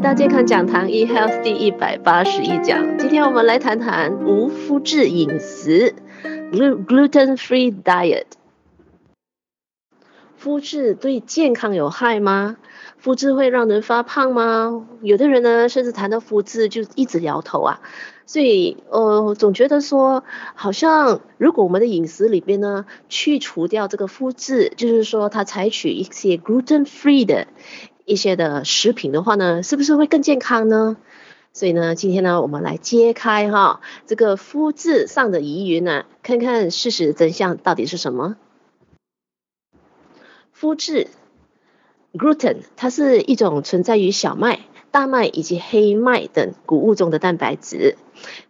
来到健康讲堂 eHealth 第一百八十一讲，今天我们来谈谈无麸质饮食 （gluten-free diet）。麸质对健康有害吗？麸质会让人发胖吗？有的人呢，甚至谈到麸质就一直摇头啊。所以，呃，总觉得说，好像如果我们的饮食里边呢，去除掉这个麸质，就是说它采取一些 gluten-free 的。一些的食品的话呢，是不是会更健康呢？所以呢，今天呢，我们来揭开哈这个肤质上的疑云呢，看看事实真相到底是什么。肤质 （gluten） 它是一种存在于小麦。大麦以及黑麦等谷物中的蛋白质，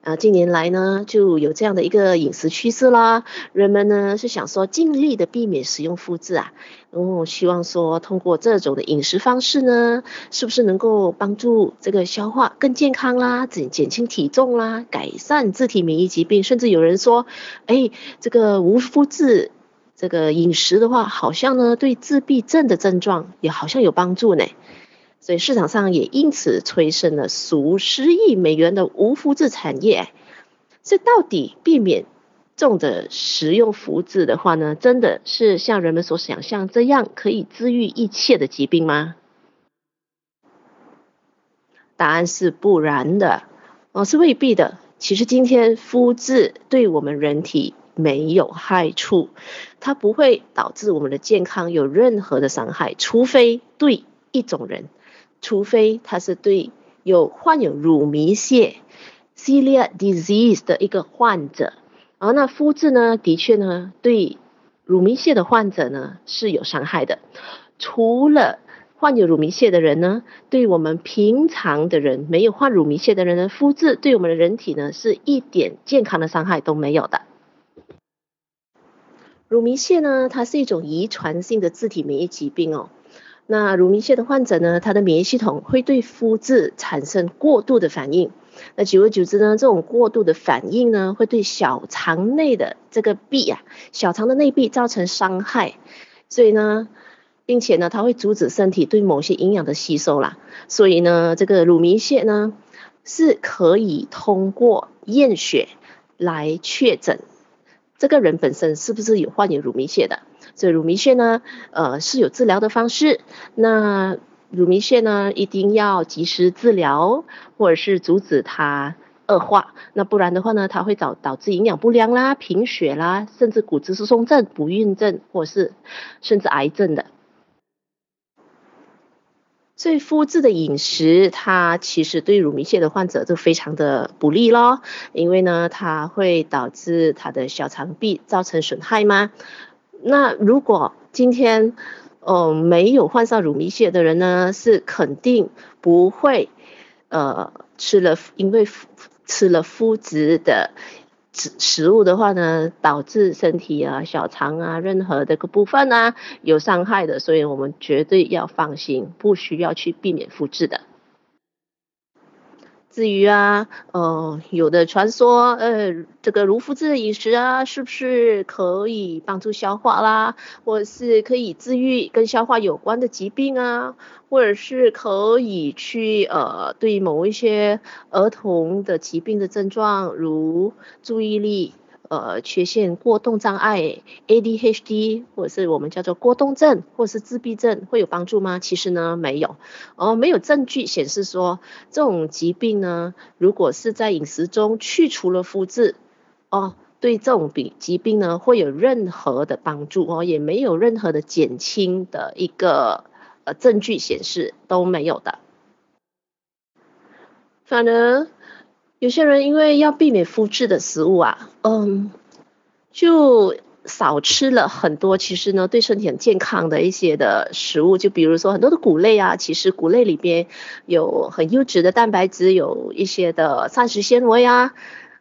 啊，近年来呢，就有这样的一个饮食趋势啦。人们呢是想说尽力的避免使用麸质啊，然哦，希望说通过这种的饮食方式呢，是不是能够帮助这个消化更健康啦，减减轻体重啦，改善自体免疫疾病，甚至有人说，哎，这个无麸质这个饮食的话，好像呢对自闭症的症状也好像有帮助呢。所以市场上也因此催生了数十亿美元的无麸质产业。所以到底避免重的食用麸质的话呢，真的是像人们所想象这样可以治愈一切的疾病吗？答案是不然的，哦，是未必的。其实今天麸质对我们人体没有害处，它不会导致我们的健康有任何的伤害，除非对一种人。除非他是对有患有乳糜泻 c e l i a disease） 的一个患者，而那麸质呢，的确呢，对乳糜泻的患者呢是有伤害的。除了患有乳糜泻的人呢，对我们平常的人，没有患乳糜泻的人呢，麸质对我们的人体呢是一点健康的伤害都没有的。乳糜泻呢，它是一种遗传性的自体免疫疾病哦。那乳糜泻的患者呢，他的免疫系统会对麸质产生过度的反应。那久而久之呢，这种过度的反应呢，会对小肠内的这个壁啊，小肠的内壁造成伤害。所以呢，并且呢，它会阻止身体对某些营养的吸收啦。所以呢，这个乳糜泻呢，是可以通过验血来确诊这个人本身是不是有患有乳糜泻的。所以乳糜泻呢，呃，是有治疗的方式。那乳糜泻呢，一定要及时治疗，或者是阻止它恶化。那不然的话呢，它会导导致营养不良啦、贫血啦，甚至骨质疏松症、不孕症，或是甚至癌症的。所以麸质的饮食，它其实对乳糜泻的患者就非常的不利咯，因为呢，它会导致它的小肠壁造成损害吗？那如果今天，呃，没有患上乳糜泻的人呢，是肯定不会，呃，吃了因为吃了麸质的食食物的话呢，导致身体啊、小肠啊任何的个部分啊有伤害的，所以我们绝对要放心，不需要去避免麸质的。至于啊，呃，有的传说，呃，这个如麸质的饮食啊，是不是可以帮助消化啦，或者是可以治愈跟消化有关的疾病啊，或者是可以去呃，对某一些儿童的疾病的症状，如注意力。呃，缺陷过动障碍 （ADHD） 或者是我们叫做过动症，或者是自闭症，会有帮助吗？其实呢，没有。哦，没有证据显示说这种疾病呢，如果是在饮食中去除了麸质，哦，对这种病疾病呢，会有任何的帮助哦，也没有任何的减轻的一个呃证据显示都没有的。反而。有些人因为要避免麸质的食物啊，嗯，就少吃了很多其实呢对身体很健康的一些的食物，就比如说很多的谷类啊，其实谷类里边有很优质的蛋白质，有一些的膳食纤维啊，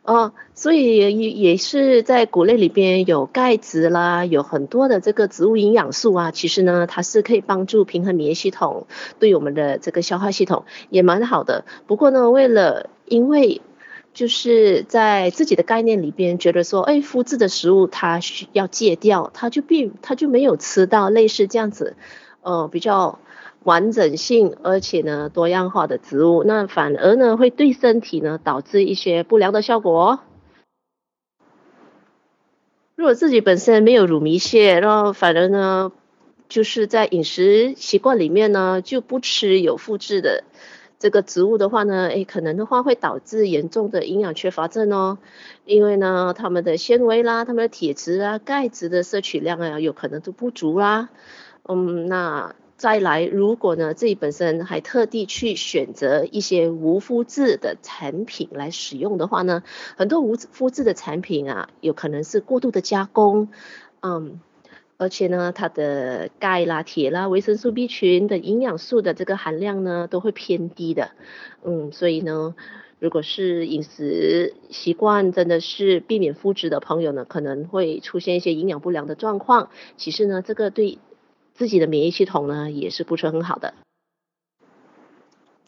哦，所以也也是在谷类里边有钙质啦，有很多的这个植物营养素啊，其实呢它是可以帮助平衡免疫系统，对我们的这个消化系统也蛮好的。不过呢，为了因为就是在自己的概念里边，觉得说，哎，麸质的食物它需要戒掉，它就并它就没有吃到类似这样子，呃，比较完整性而且呢多样化的植物，那反而呢会对身体呢导致一些不良的效果。如果自己本身没有乳糜泻，然后反而呢就是在饮食习惯里面呢就不吃有麸质的这个植物的话呢，诶可能的话会导致严重的营养缺乏症哦，因为呢它们的纤维啦、它们的铁质啊、钙质的摄取量啊有可能都不足啦，嗯那。再来，如果呢自己本身还特地去选择一些无麸质的产品来使用的话呢，很多无麸质的产品啊，有可能是过度的加工，嗯，而且呢它的钙啦、铁啦、维生素 B 群的营养素的这个含量呢都会偏低的，嗯，所以呢，如果是饮食习惯真的是避免麸质的朋友呢，可能会出现一些营养不良的状况。其实呢，这个对。自己的免疫系统呢，也是不是很好的。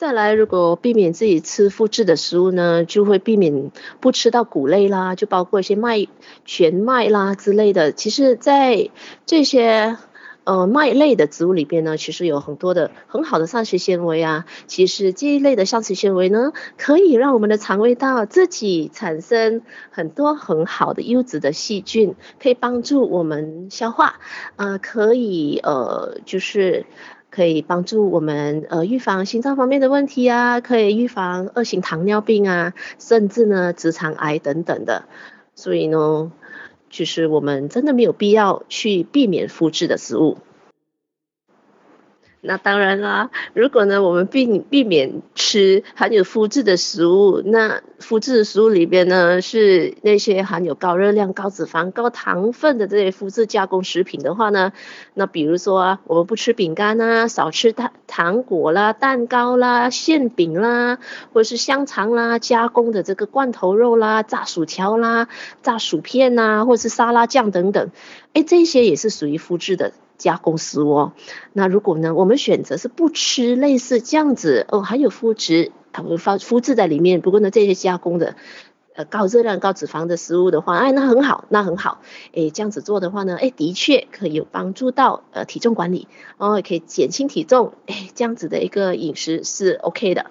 再来，如果避免自己吃复制的食物呢，就会避免不吃到谷类啦，就包括一些麦、全麦啦之类的。其实，在这些。呃，麦类的植物里边呢，其实有很多的很好的膳食纤维啊。其实这一类的膳食纤维呢，可以让我们的肠胃道自己产生很多很好的优质的细菌，可以帮助我们消化。呃，可以呃，就是可以帮助我们呃预防心脏方面的问题啊，可以预防二型糖尿病啊，甚至呢直肠癌等等的。所以呢。其实我们真的没有必要去避免麸质的食物。那当然啦，如果呢，我们避避免吃含有麸质的食物，那麸质的食物里边呢，是那些含有高热量、高脂肪、高糖分的这些麸质加工食品的话呢，那比如说，我们不吃饼干啊，少吃糖糖果啦、蛋糕啦、馅饼啦，或者是香肠啦、加工的这个罐头肉啦、炸薯条啦、炸薯片呐，或者是沙拉酱等等，哎，这些也是属于麸质的。加工食物哦，那如果呢，我们选择是不吃类似这样子哦，含有麸质，它会发麸质在里面。不过呢，这些加工的呃高热量、高脂肪的食物的话，哎，那很好，那很好，哎，这样子做的话呢，哎，的确可以有帮助到呃体重管理，哦，也可以减轻体重，哎，这样子的一个饮食是 OK 的。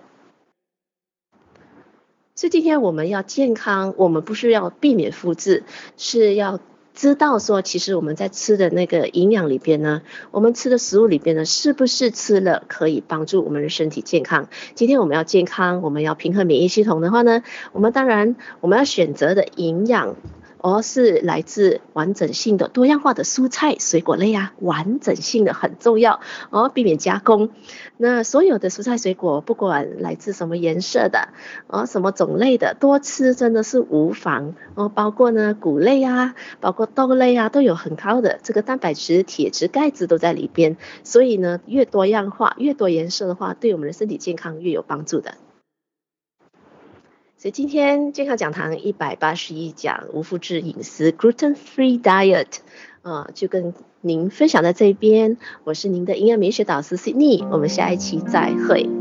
所以今天我们要健康，我们不是要避免麸质，是要。知道说，其实我们在吃的那个营养里边呢，我们吃的食物里边呢，是不是吃了可以帮助我们的身体健康？今天我们要健康，我们要平衡免疫系统的话呢，我们当然我们要选择的营养。而是来自完整性的多样化的蔬菜水果类啊，完整性的很重要哦，避免加工。那所有的蔬菜水果，不管来自什么颜色的，哦，什么种类的，多吃真的是无妨哦。包括呢谷类啊，包括豆类啊，都有很高的这个蛋白质、铁质、钙质都在里边。所以呢，越多样化、越多颜色的话，对我们的身体健康越有帮助的。所以今天健康讲堂一百八十一讲无麸质饮食 （gluten free diet） 啊、呃，就跟您分享到这边。我是您的营养美学导师 Sydney，我们下一期再会。